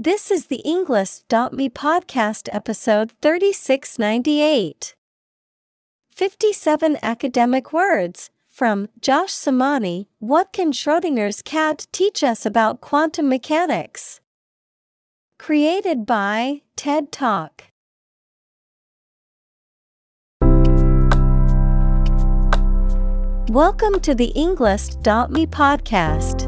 This is the Englist.me podcast episode 3698. 57 academic words from Josh Samani. What can Schrodinger's cat teach us about quantum mechanics? Created by TED Talk. Welcome to the Englist.me podcast.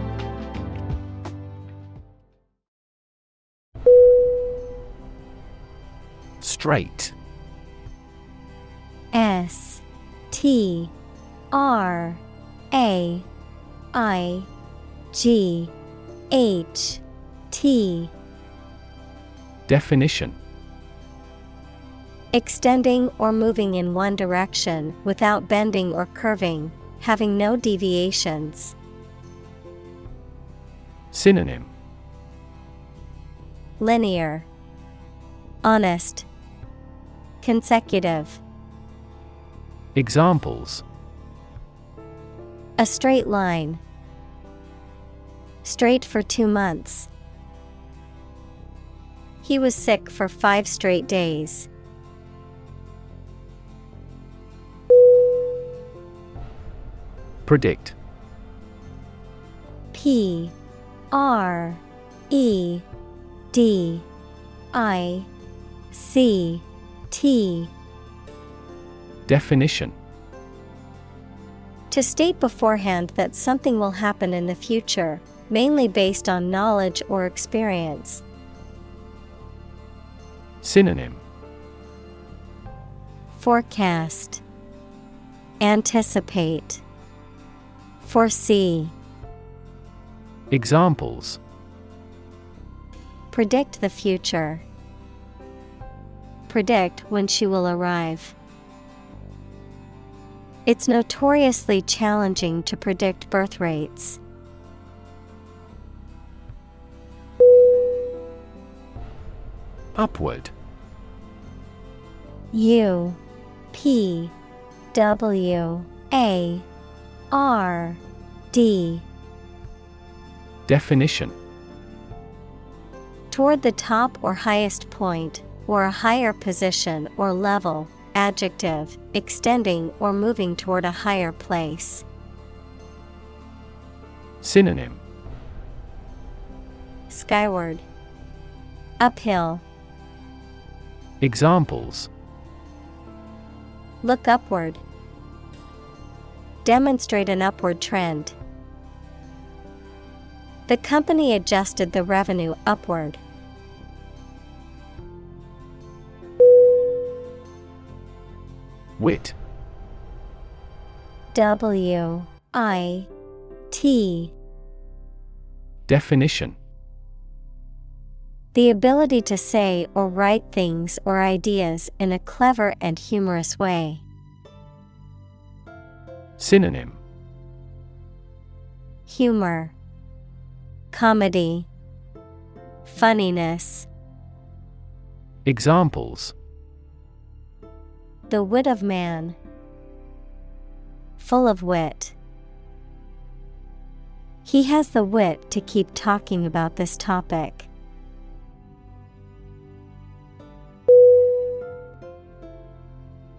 Straight. S T R A I G H T. Definition. Extending or moving in one direction without bending or curving, having no deviations. Synonym. Linear, Honest, Consecutive. Examples A straight line. Straight for two months. He was sick for five straight days. Predict P R E D I C T. Definition. To state beforehand that something will happen in the future, mainly based on knowledge or experience. Synonym. Forecast. Anticipate. Foresee. Examples. Predict the future. Predict when she will arrive. It's notoriously challenging to predict birth rates. Upward U P W A R D Definition Toward the top or highest point, or a higher position or level, adjective, extending or moving toward a higher place. Synonym Skyward, Uphill, Examples look upward. Demonstrate an upward trend. The company adjusted the revenue upward. Wit. W I T. Definition. The ability to say or write things or ideas in a clever and humorous way. Synonym. Humor, Comedy, Funniness. Examples The wit of man. Full of wit. He has the wit to keep talking about this topic.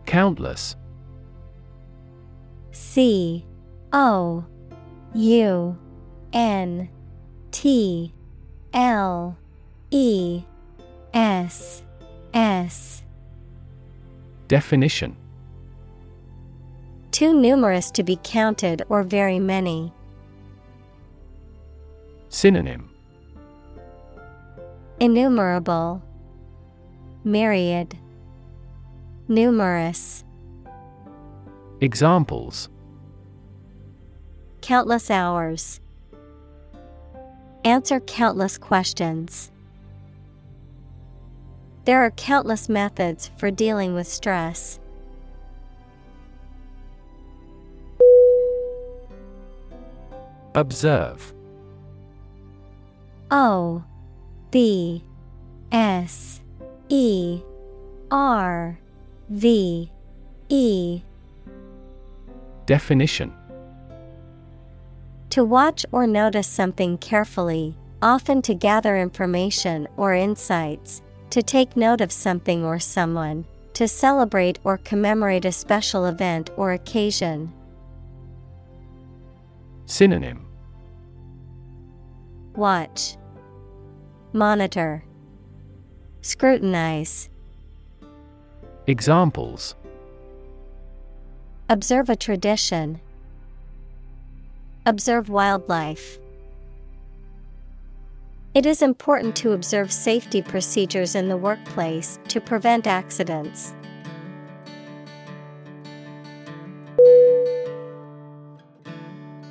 Countless C O U N T L E S S Definition Too numerous to be counted or very many. Synonym Innumerable, Myriad, Numerous. Examples Countless hours. Answer countless questions. There are countless methods for dealing with stress. Observe. O B S E R V E. Definition. To watch or notice something carefully, often to gather information or insights, to take note of something or someone, to celebrate or commemorate a special event or occasion. Synonym Watch, Monitor, Scrutinize. Examples Observe a tradition. Observe wildlife. It is important to observe safety procedures in the workplace to prevent accidents.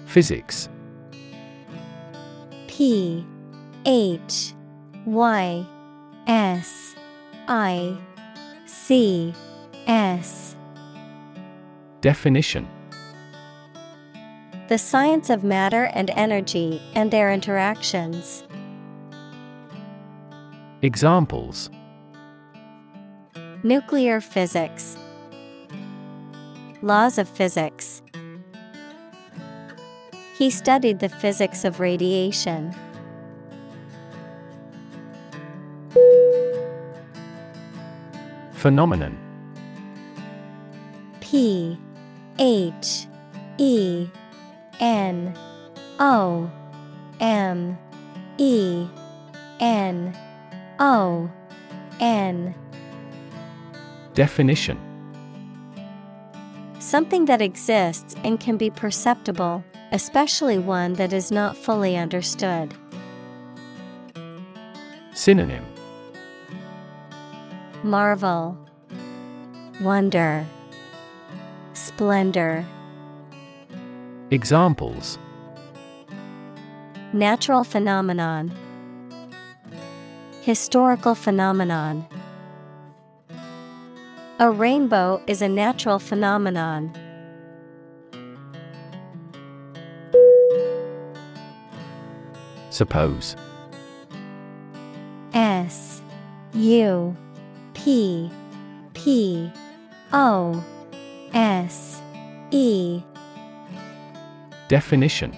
Physics P H Y S I C S Definition The science of matter and energy and their interactions. Examples Nuclear physics, Laws of physics. He studied the physics of radiation. Phenomenon P H E N O M E N O N. Definition. Something that exists and can be perceptible, especially one that is not fully understood. Synonym. Marvel, Wonder, Splendor. Examples. Natural phenomenon, Historical phenomenon. A rainbow is a natural phenomenon. Suppose S U P P O S E Definition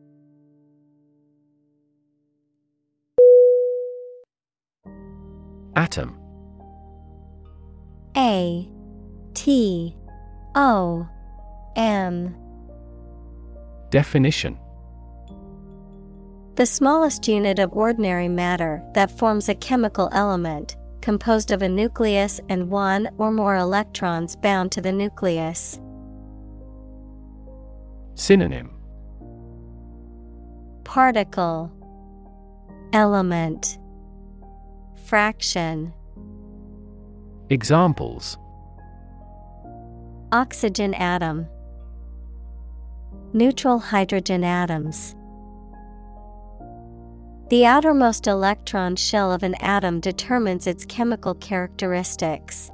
Atom. A T O M. Definition. The smallest unit of ordinary matter that forms a chemical element, composed of a nucleus and one or more electrons bound to the nucleus. Synonym. Particle. Element Fraction Examples. Oxygen atom. Neutral hydrogen atoms. The outermost electron shell of an atom determines its chemical characteristics.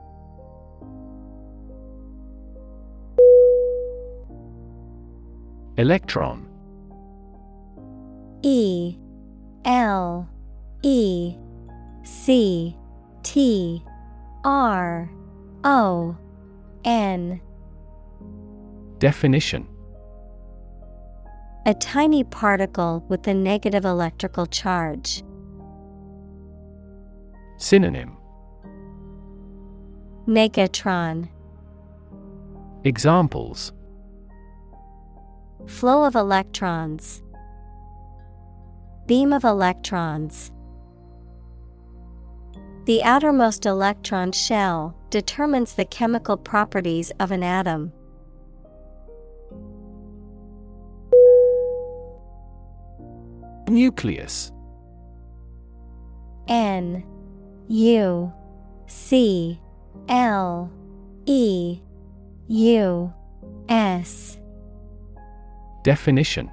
Electron. E L E C T R O N Definition A tiny particle with a negative electrical charge. Synonym Negatron. Examples Flow of electrons. Beam of electrons. The outermost electron shell determines the chemical properties of an atom. Nucleus N U C L E U S Definition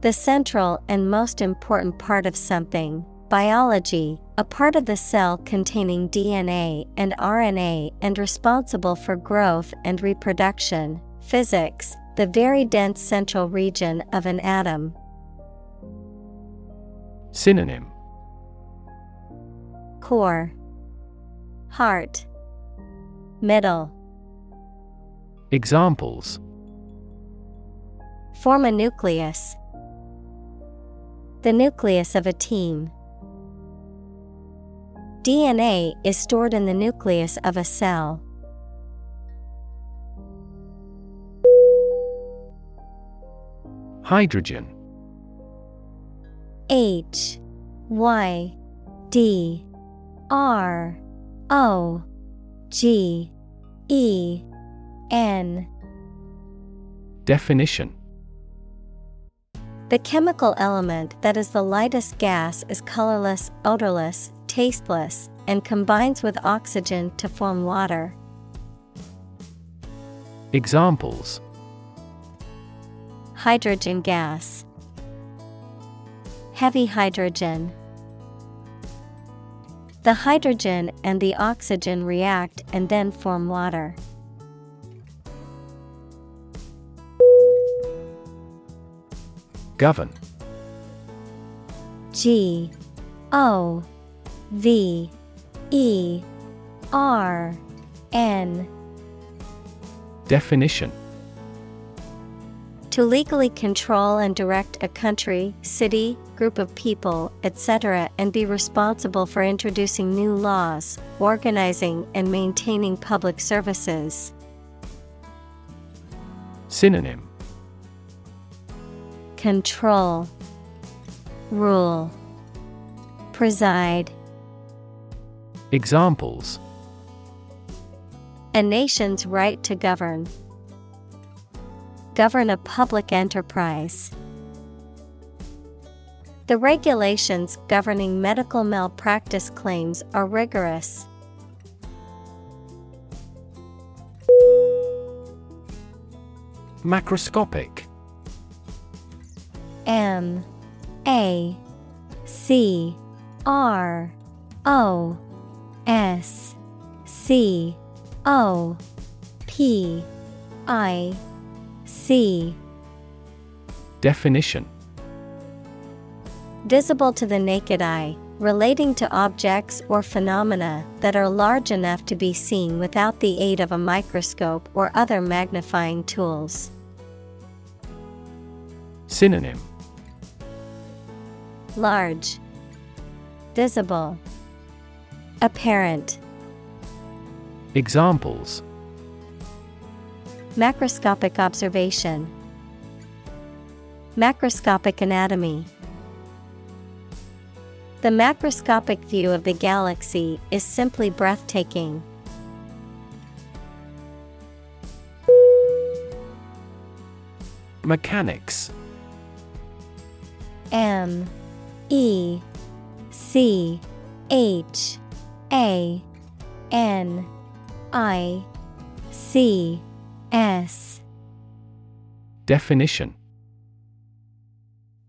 The central and most important part of something. Biology, a part of the cell containing DNA and RNA and responsible for growth and reproduction. Physics, the very dense central region of an atom. Synonym Core, Heart, Middle. Examples Form a nucleus. The nucleus of a team. DNA is stored in the nucleus of a cell. Hydrogen. H Y D R O G E N. Definition. The chemical element that is the lightest gas is colorless, odorless, tasteless, and combines with oxygen to form water. Examples Hydrogen gas, Heavy hydrogen. The hydrogen and the oxygen react and then form water. Govern G O V E R N Definition To legally control and direct a country, city, group of people, etc., and be responsible for introducing new laws, organizing and maintaining public services. Synonym Control, Rule, Preside. Examples A nation's right to govern. Govern a public enterprise. The regulations governing medical malpractice claims are rigorous. Macroscopic M A C R O S C O P I C. Definition. Visible to the naked eye, relating to objects or phenomena that are large enough to be seen without the aid of a microscope or other magnifying tools. Synonym. Large, Visible, Apparent. Examples Macroscopic observation, Macroscopic anatomy. The macroscopic view of the galaxy is simply breathtaking. Mechanics M E C H A N I C S. Definition.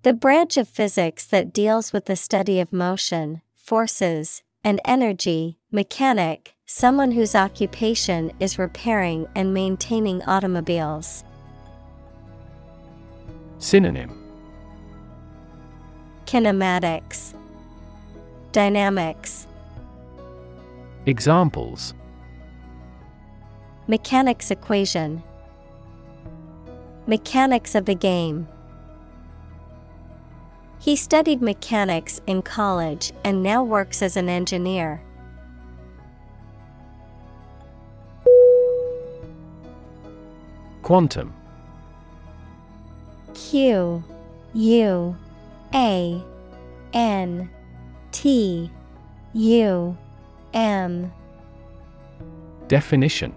The branch of physics that deals with the study of motion, forces, and energy, mechanic, someone whose occupation is repairing and maintaining automobiles. Synonym. Kinematics, Dynamics, Examples Mechanics equation, Mechanics of the game. He studied mechanics in college and now works as an engineer. Quantum Q U A N T U M Definition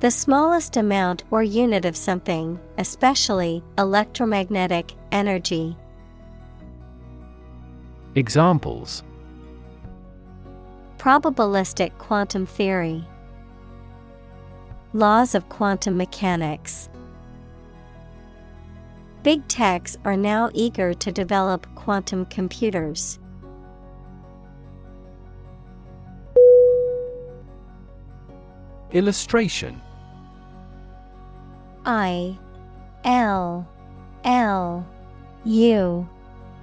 The smallest amount or unit of something, especially electromagnetic energy. Examples Probabilistic quantum theory. Laws of quantum mechanics. Big techs are now eager to develop quantum computers. Illustration. I L L U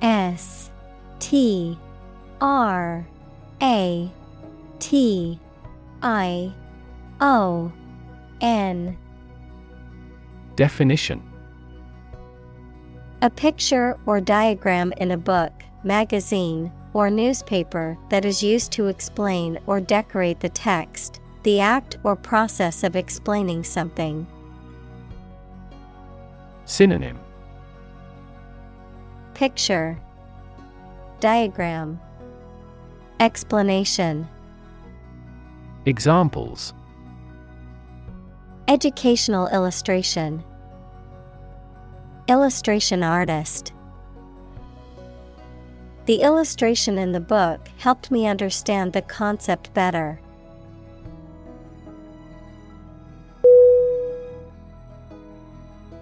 S T R A T I O N. Definition. A picture or diagram in a book, magazine, or newspaper that is used to explain or decorate the text, the act or process of explaining something. Synonym. Picture. Diagram. Explanation. Examples. Educational illustration. Illustration artist. The illustration in the book helped me understand the concept better.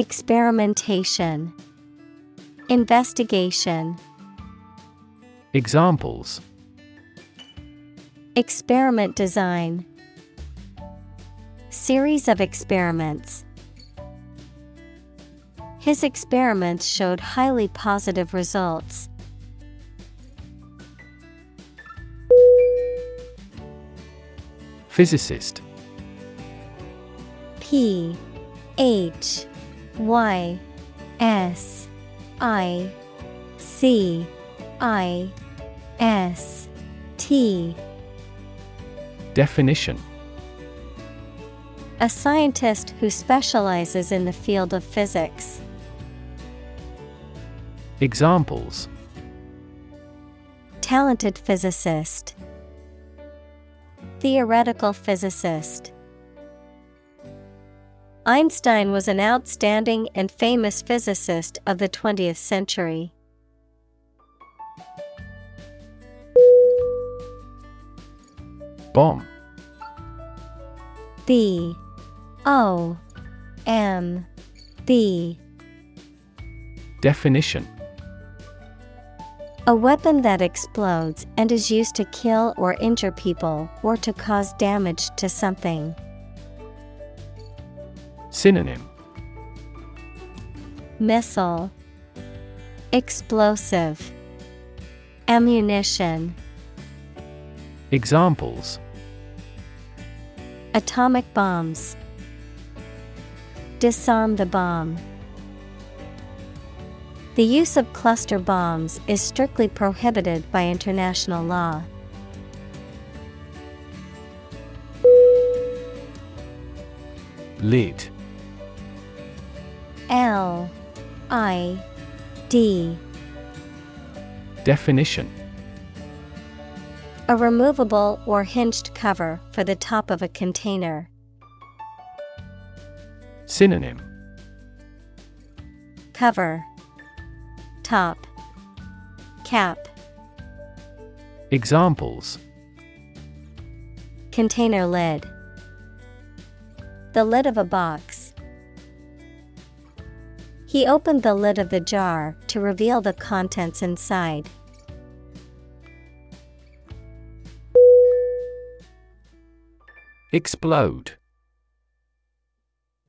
Experimentation Investigation Examples Experiment design Series of experiments. His experiments showed highly positive results. Physicist P H Y S I C I S T Definition A scientist who specializes in the field of physics. Examples Talented physicist. Theoretical physicist. Einstein was an outstanding and famous physicist of the 20th century. Bomb. B. O. M. B Definition. A weapon that explodes and is used to kill or injure people or to cause damage to something. Synonym. Missile. Explosive. Ammunition. Examples. Atomic bombs. Disarm the bomb. The use of cluster bombs is strictly prohibited by international law. Lid L I D. Definition. A removable or hinged cover for the top of a container. Synonym. Cover. Top. Cap. Examples. Container lid. The lid of a box. He opened the lid of the jar to reveal the contents inside. Explode.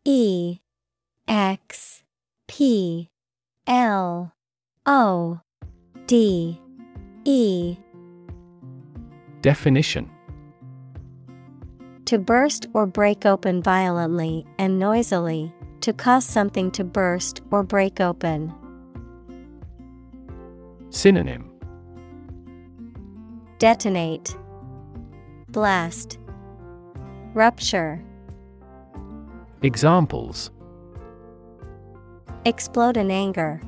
E X P L O D E Definition To burst or break open violently and noisily, to cause something to burst or break open. Synonym Detonate, Blast, Rupture. Examples Explode in anger.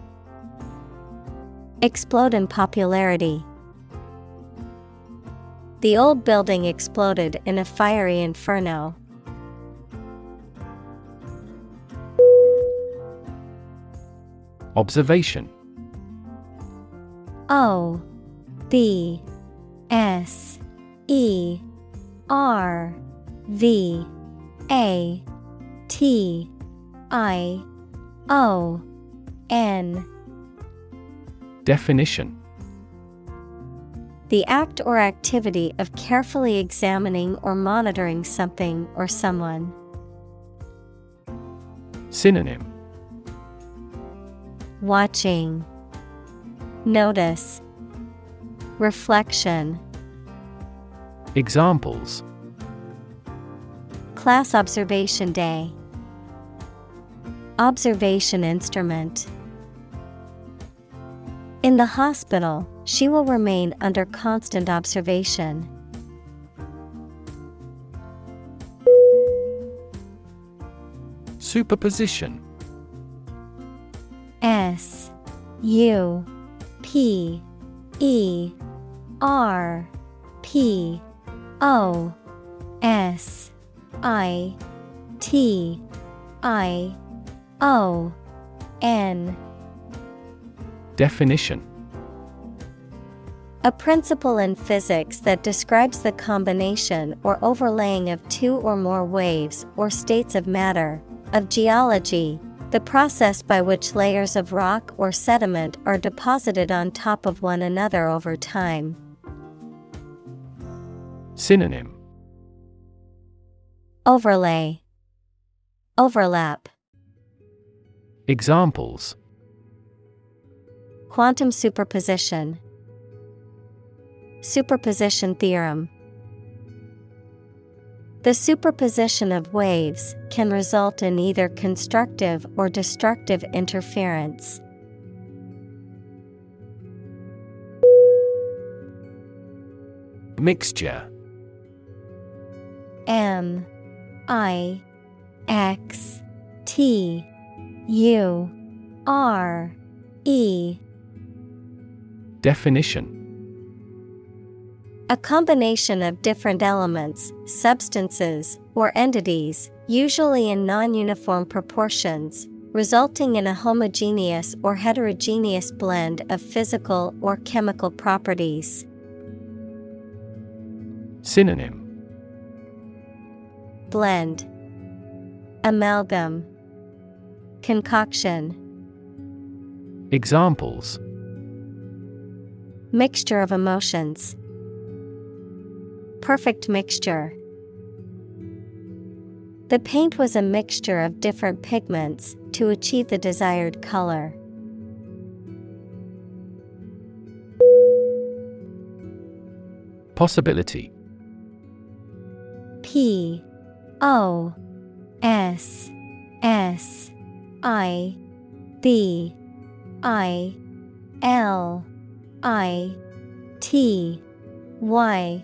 Explode in popularity. The old building exploded in a fiery inferno. Observation. O B S E R V A T I O N. Definition. The act or activity of carefully examining or monitoring something or someone. Synonym Watching, Notice, Reflection. Examples Class Observation Day. Observation Instrument. In the hospital, she will remain under constant observation. Superposition S U P E R P O S I T I O N. Definition. A principle in physics that describes the combination or overlaying of two or more waves or states of matter, of geology, the process by which layers of rock or sediment are deposited on top of one another over time. Synonym. Overlay, Overlap, Examples. Quantum superposition, Superposition theorem. The superposition of waves can result in either constructive or destructive interference. Mixture. M I X T U R E. Definition A combination of different elements, substances, or entities, usually in non uniform proportions, resulting in a homogeneous or heterogeneous blend of physical or chemical properties. Synonym Blend, Amalgam, Concoction. Examples Mixture of emotions. Perfect mixture. The paint was a mixture of different pigments to achieve the desired color. Possibility P O S S I B I L I T Y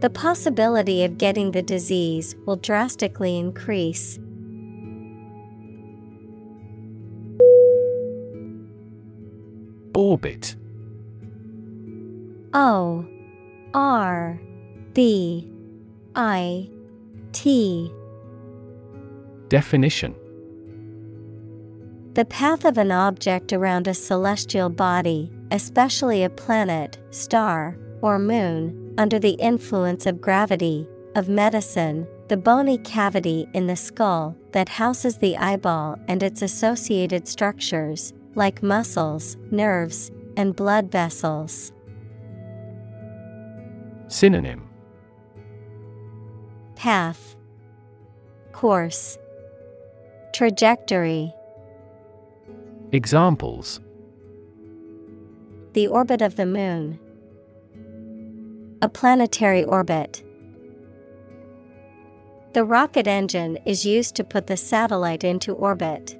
The possibility of getting the disease will drastically increase. Orbit. O R B I T. Definition. The path of an object around a celestial body, especially a planet, star, or moon, under the influence of gravity, of medicine, the bony cavity in the skull that houses the eyeball and its associated structures, like muscles, nerves, and blood vessels. Synonym. Path. Course. Trajectory. Examples. The orbit of the moon. A planetary orbit. The rocket engine is used to put the satellite into orbit.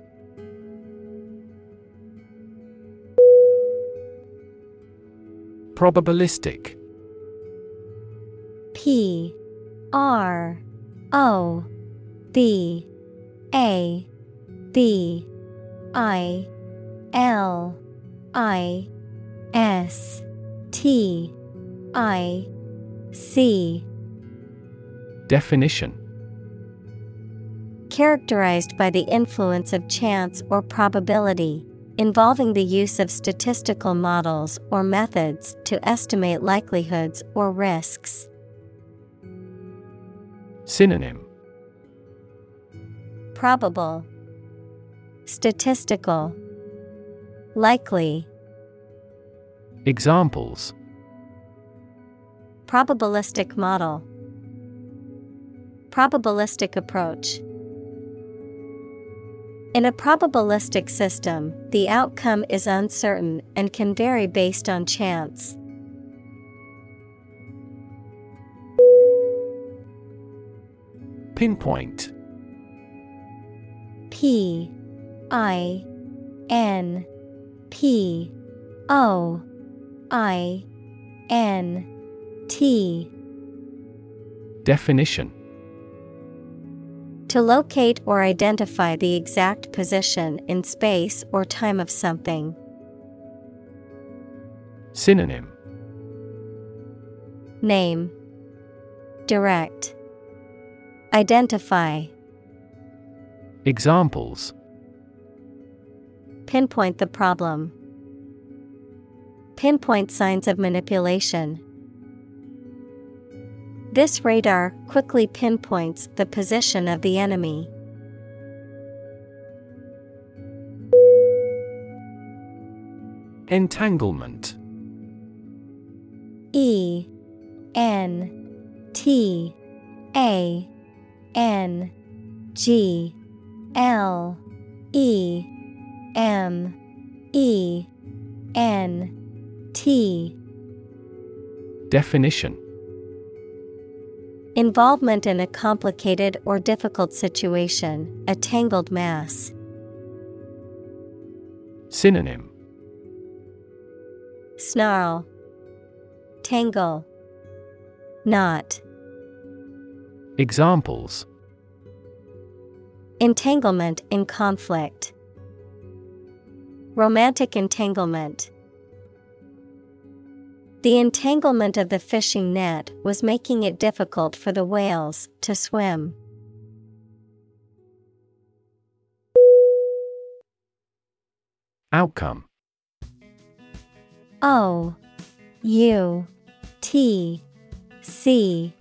Probabilistic P R O B A B I L I S T I C Definition. Characterized by the influence of chance or probability, involving the use of statistical models or methods to estimate likelihoods or risks. Synonym. Probable, Statistical, Likely, Examples Probabilistic model, Probabilistic approach. In a probabilistic system, the outcome is uncertain and can vary based on chance. Pinpoint. P. I. N. P. O. I. N T. Definition. To locate or identify the exact position in space or time of something. Synonym. Name. Direct. Identify. Examples. Pinpoint the problem. Pinpoint signs of manipulation. This radar quickly pinpoints the position of the enemy. Entanglement. E N T A N G L E M E N T. Definition Involvement in a complicated or difficult situation, a tangled mass. Synonym Snarl, Tangle, Knot. Examples Entanglement in conflict. Romantic entanglement. The entanglement of the fishing net was making it difficult for the whales to swim. Outcome O U T C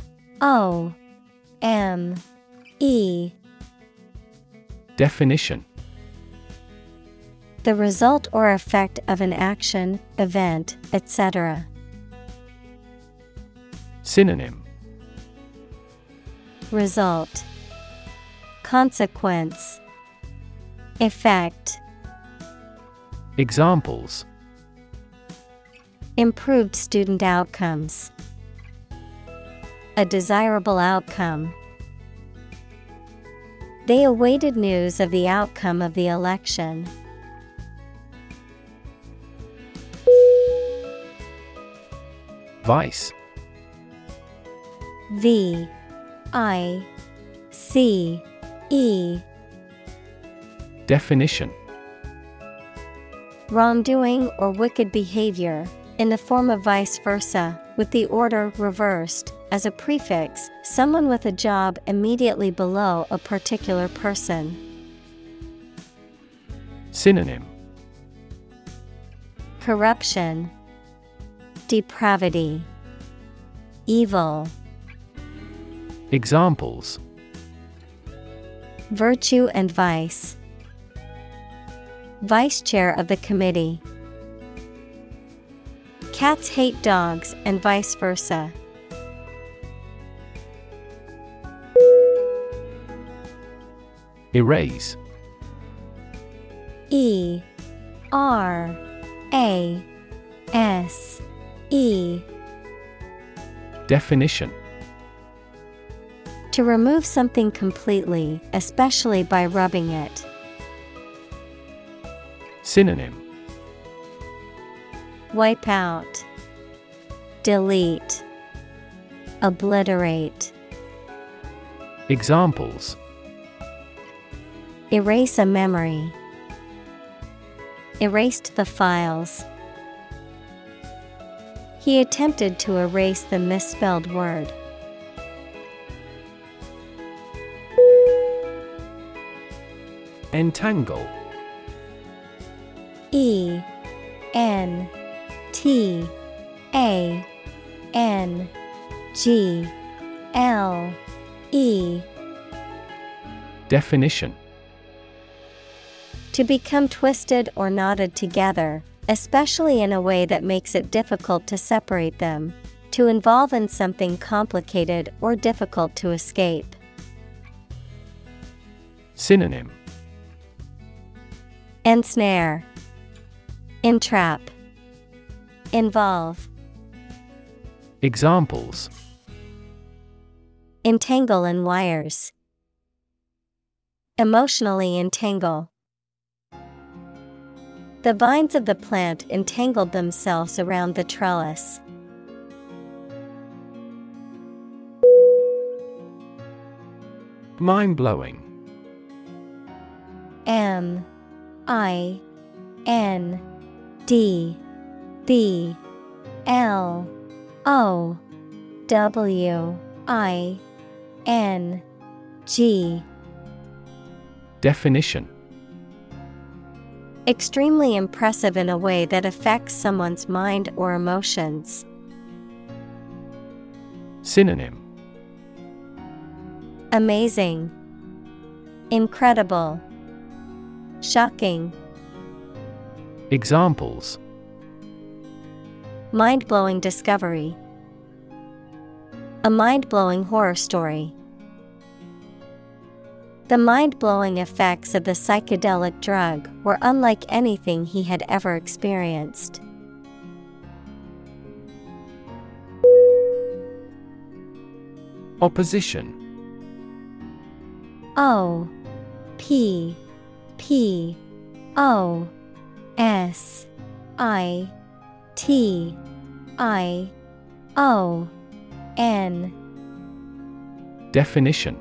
O M E Definition The result or effect of an action, event, etc. Synonym Result Consequence Effect Examples Improved student outcomes. A desirable outcome. They awaited news of the outcome of the election. Vice V I C E. Definition. Wrongdoing or wicked behavior, in the form of vice versa, with the order reversed, as a prefix, someone with a job immediately below a particular person. Synonym. Corruption, Depravity, Evil. Examples. Virtue and Vice. Vice Chair of the Committee. Cats hate dogs and vice versa. Erase. E. R. A. S. E. Definition To remove something completely, especially by rubbing it. Synonym Wipe out, Delete, Obliterate. Examples Erase a memory. Erased the files. He attempted to erase the misspelled word. Entangle E N T A N G L E Definition To become twisted or knotted together, especially in a way that makes it difficult to separate them. To involve in something complicated or difficult to escape. Synonym Ensnare, Entrap, Involve, Examples Entangle in wires. Emotionally entangle. The vines of the plant entangled themselves around the trellis. Mind blowing M I N D B L O W I N G. Definition. Extremely impressive in a way that affects someone's mind or emotions. Synonym. Amazing, Incredible, Shocking. Examples Mind blowing discovery. A mind blowing horror story. The mind blowing effects of the psychedelic drug were unlike anything he had ever experienced. Opposition O P P O S I T I O N Definition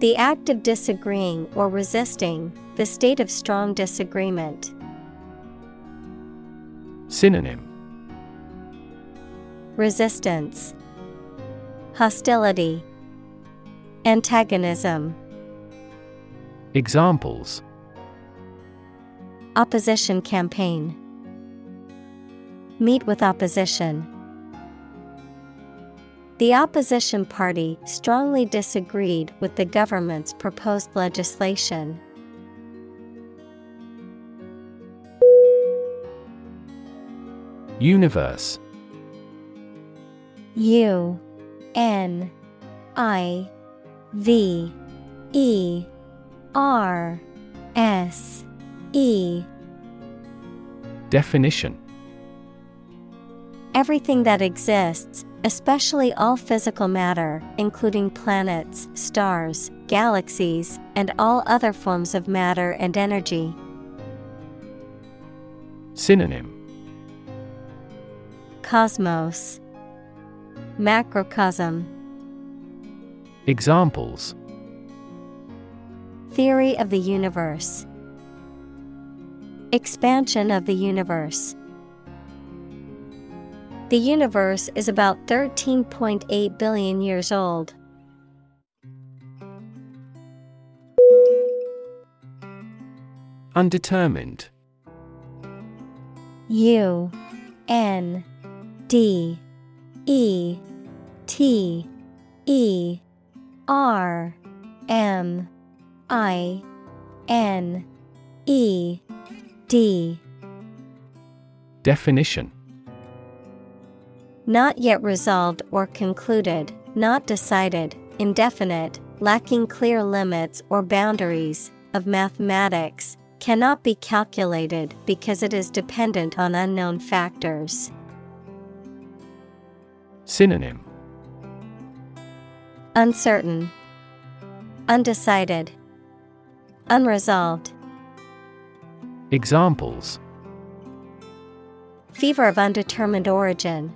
The act of disagreeing or resisting, the state of strong disagreement. Synonym Resistance, Hostility, Antagonism. Examples Opposition campaign. Meet with opposition. The opposition party strongly disagreed with the government's proposed legislation. Universe U N I V E R S E. Definition. Everything that exists, especially all physical matter, including planets, stars, galaxies, and all other forms of matter and energy. Synonym. Cosmos. Macrocosm. Examples Theory of the universe Expansion of the universe. The universe is about 13.8 billion years old. Undetermined. U N D E T E R M I N E D. Definition. Not yet resolved or concluded, not decided, indefinite, lacking clear limits or boundaries, of mathematics, cannot be calculated because it is dependent on unknown factors. Synonym. Uncertain, Undecided, Unresolved. Examples Fever of undetermined origin,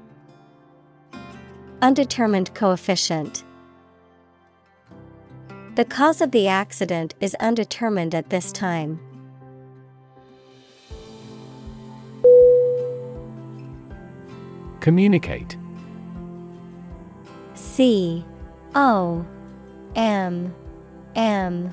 Undetermined coefficient. The cause of the accident is undetermined at this time. Communicate C O M M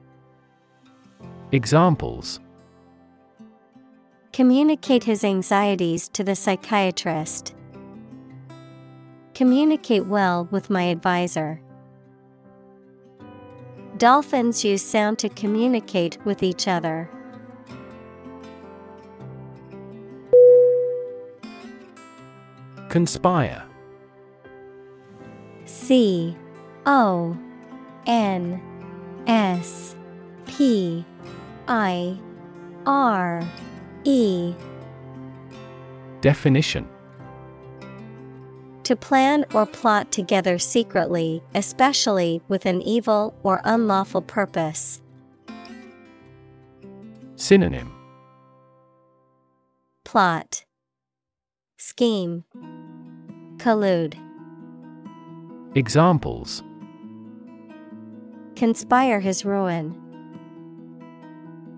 Examples Communicate his anxieties to the psychiatrist. Communicate well with my advisor. Dolphins use sound to communicate with each other. Conspire C O N S P I R E. Definition. To plan or plot together secretly, especially with an evil or unlawful purpose. Synonym. Plot. Scheme. Collude. Examples. Conspire his ruin.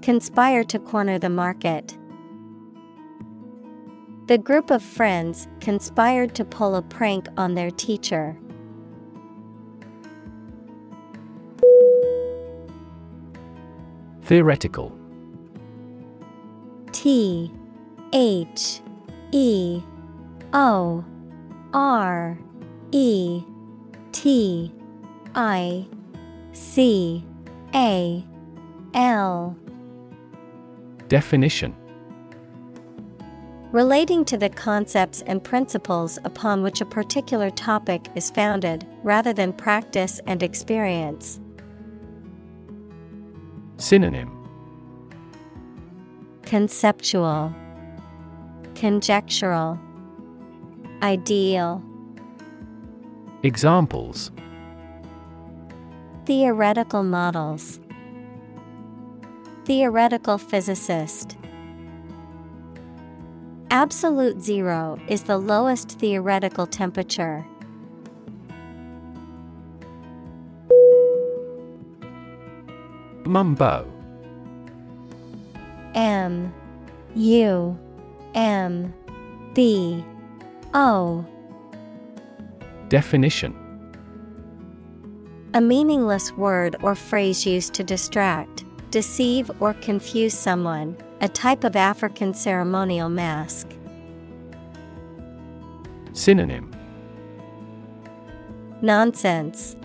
Conspire to corner the market. The group of friends conspired to pull a prank on their teacher. Theoretical T H E O R E T I C A L Definition Relating to the concepts and principles upon which a particular topic is founded, rather than practice and experience. Synonym Conceptual, Conjectural, Ideal. Examples Theoretical models. Theoretical physicist. Absolute zero is the lowest theoretical temperature. Mumbo M U M B O Definition A meaningless word or phrase used to distract, deceive, or confuse someone, a type of African ceremonial mask. Synonym. Nonsense,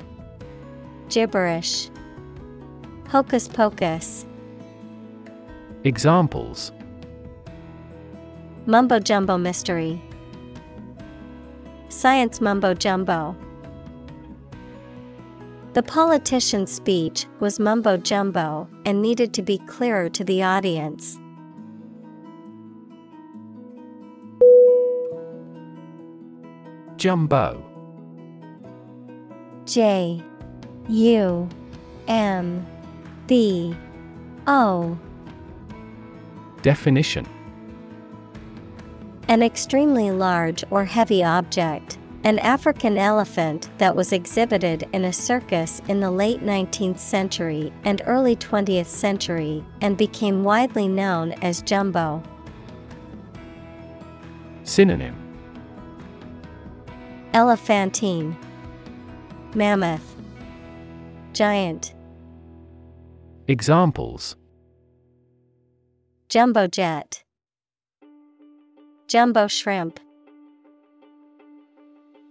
Gibberish, Hocus pocus, Examples. Mumbo jumbo mystery, Science mumbo jumbo. The politician's speech was mumbo jumbo and needed to be clearer to the audience. Jumbo J U M B O Definition An extremely large or heavy object an African elephant that was exhibited in a circus in the late 19th century and early 20th century and became widely known as jumbo. Synonym. Elephantine, Mammoth, Giant, Examples. Jumbo jet, Jumbo shrimp.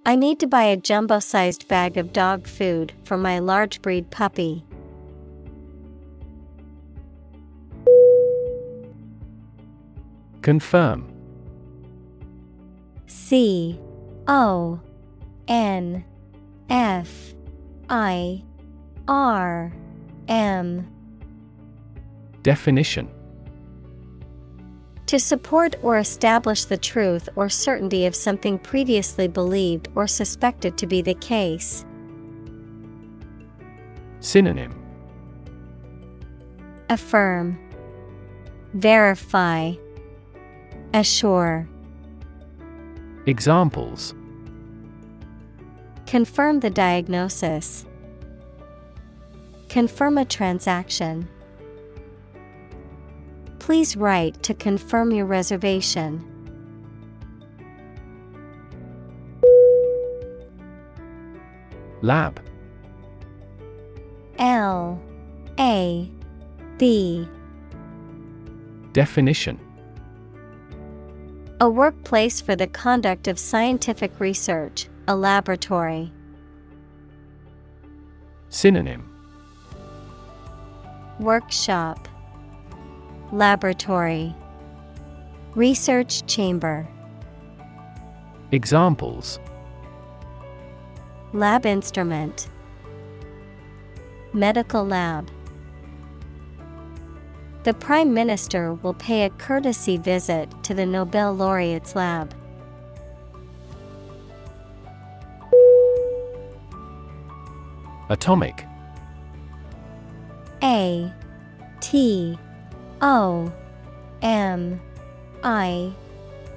I need to buy a jumbo sized bag of dog food for my large breed puppy. Confirm. C O N F I R M. Definition To support or establish the truth or certainty of something previously believed or suspected to be the case. Synonym Affirm, Verify, Assure. Examples Confirm the diagnosis. Confirm a transaction. Please write to confirm your reservation. Lab. L. A. B. Definition. A workplace for the conduct of scientific research, a laboratory. Synonym. Workshop Laboratory. Research Chamber. Examples. Lab instrument. Medical lab. The Prime Minister will pay a courtesy visit to the Nobel laureate's lab. Atomic. A T O M I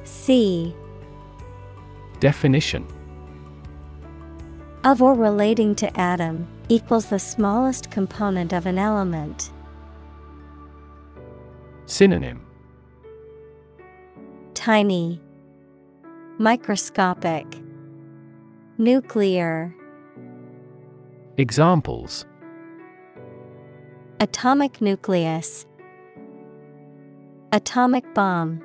C. Definition. Of or relating to atom equals the smallest component of an element. Synonym. Tiny, microscopic, nuclear, Examples. Atomic nucleus, atomic bomb.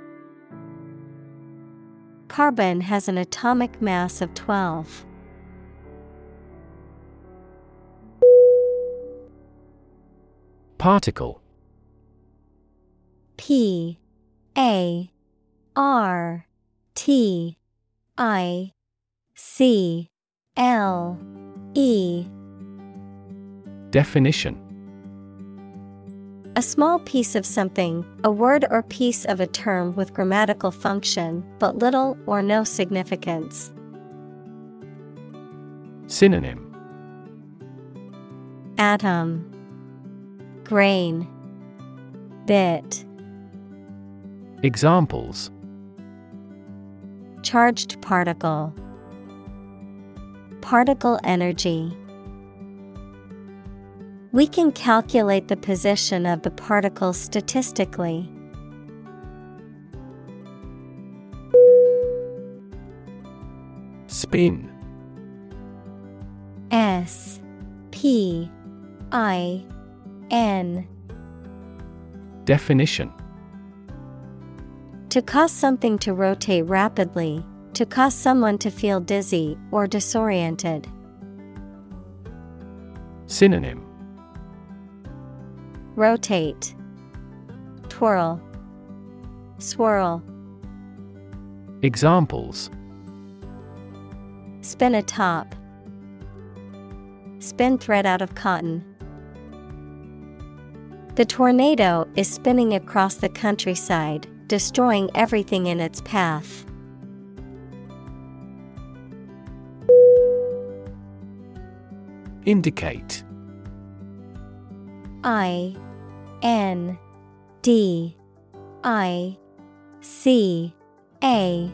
Carbon has an atomic mass of 12. Particle. P. A. R. T. I. C. L. E. Definition A small piece of something, a word or piece of a term with grammatical function, but little or no significance. Synonym. Atom. Grain. Bit. Examples. Charged particle. Particle energy We can calculate the position of the particle statistically. Spin S P I N Definition To cause something to rotate rapidly, to cause someone to feel dizzy or disoriented. Synonym Rotate, Twirl, Swirl. Examples Spin a top, Spin thread out of cotton. The tornado is spinning across the countryside, destroying everything in its path. Indicate I N D I C A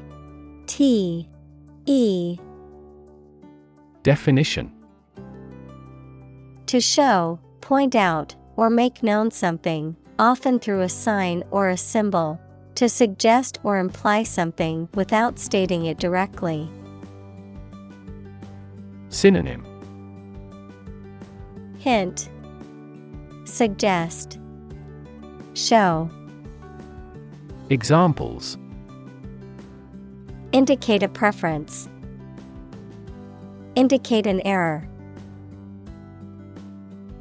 T E. Definition. To show, point out, or make known something, often through a sign or a symbol, to suggest or imply something without stating it directly. Synonym. Hint. Suggest Show Examples Indicate a preference. Indicate an error.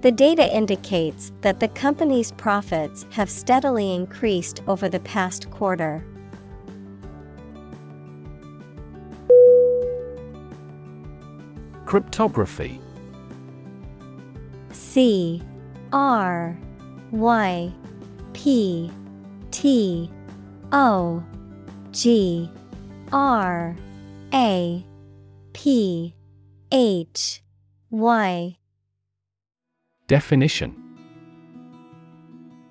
The data indicates that the company's profits have steadily increased over the past quarter. Cryptography C R Y P T O G R A P H Y. Definition.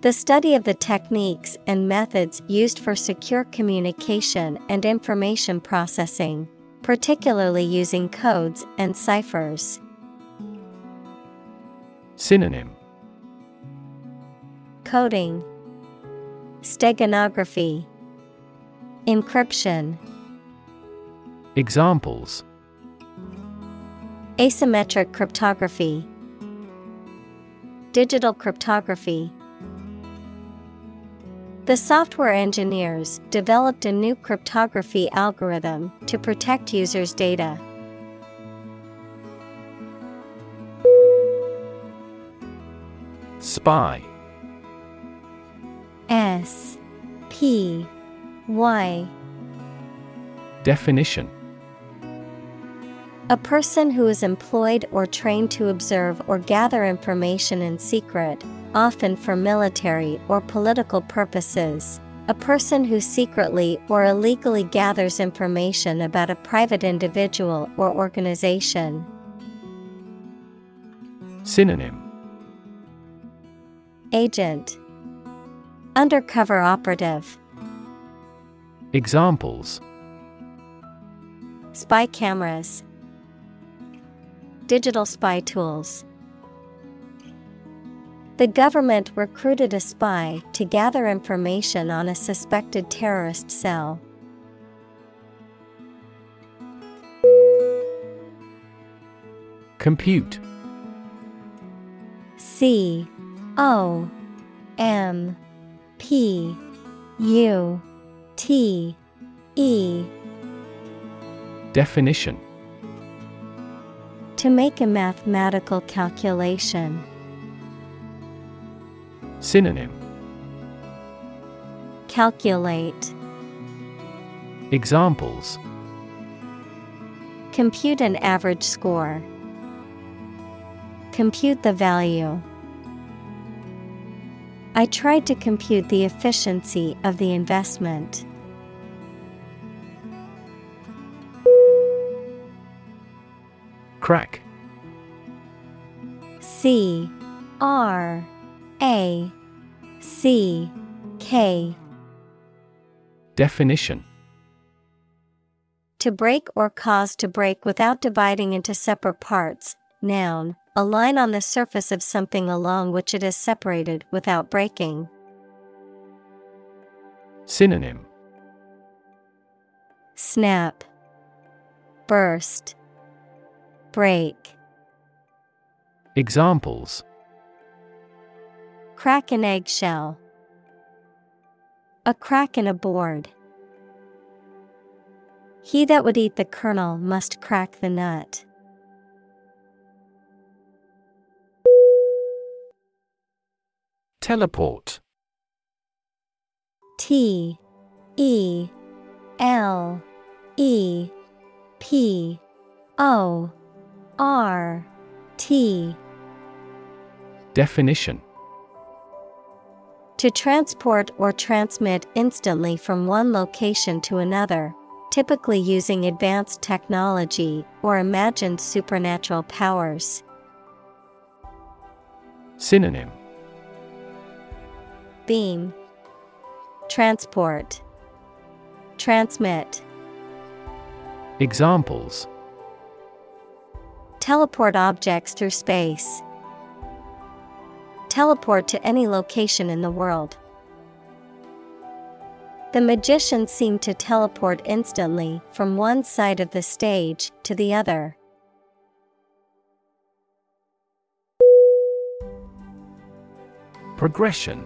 The study of the techniques and methods used for secure communication and information processing, particularly using codes and ciphers. Synonym. Coding, Steganography, Encryption. Examples Asymmetric cryptography, Digital cryptography. The software engineers developed a new cryptography algorithm to protect users' data. Spy S P Y Definition A person who is employed or trained to observe or gather information in secret, often for military or political purposes. A person who secretly or illegally gathers information about a private individual or organization. Synonym Agent Undercover operative. Examples. Spy cameras. Digital spy tools. The government recruited a spy to gather information on a suspected terrorist cell. Compute. C O M P U T E Definition To make a mathematical calculation. Synonym Calculate. Examples Compute an average score. Compute the value. I tried to compute the efficiency of the investment. Crack C R A C K Definition To break or cause to break without dividing into separate parts. Noun, a line on the surface of something along which it is separated without breaking. Synonym Snap, Burst, Break. Examples Crack an eggshell. A crack in a board. He that would eat the kernel must crack the nut. Teleport. T E L E P O R T. Definition. To transport or transmit instantly from one location to another, typically using advanced technology or imagined supernatural powers. Synonym Beam, Transport, Transmit. Examples Teleport objects through space. Teleport to any location in the world. The magician seemed to teleport instantly from one side of the stage to the other. Progression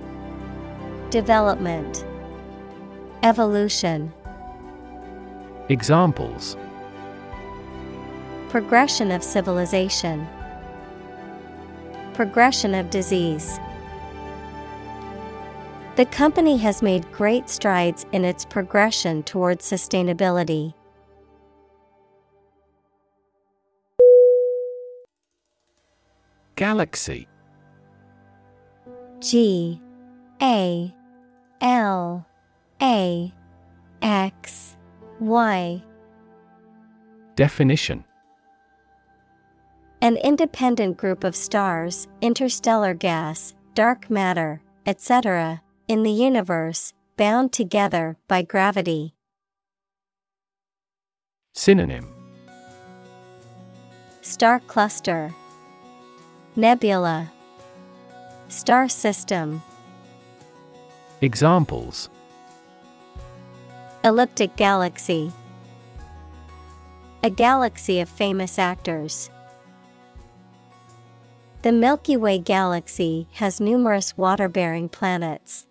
Development, Evolution, Examples Progression of civilization, Progression of disease. The company has made great strides in its progression towards sustainability. Galaxy G A L A X Y. Definition. An independent group of stars, interstellar gas, dark matter, etc., in the universe, bound together by gravity. Synonym. Star cluster, Nebula, Star system, Examples Elliptic galaxy. A galaxy of famous actors. The Milky Way galaxy has numerous water bearing planets.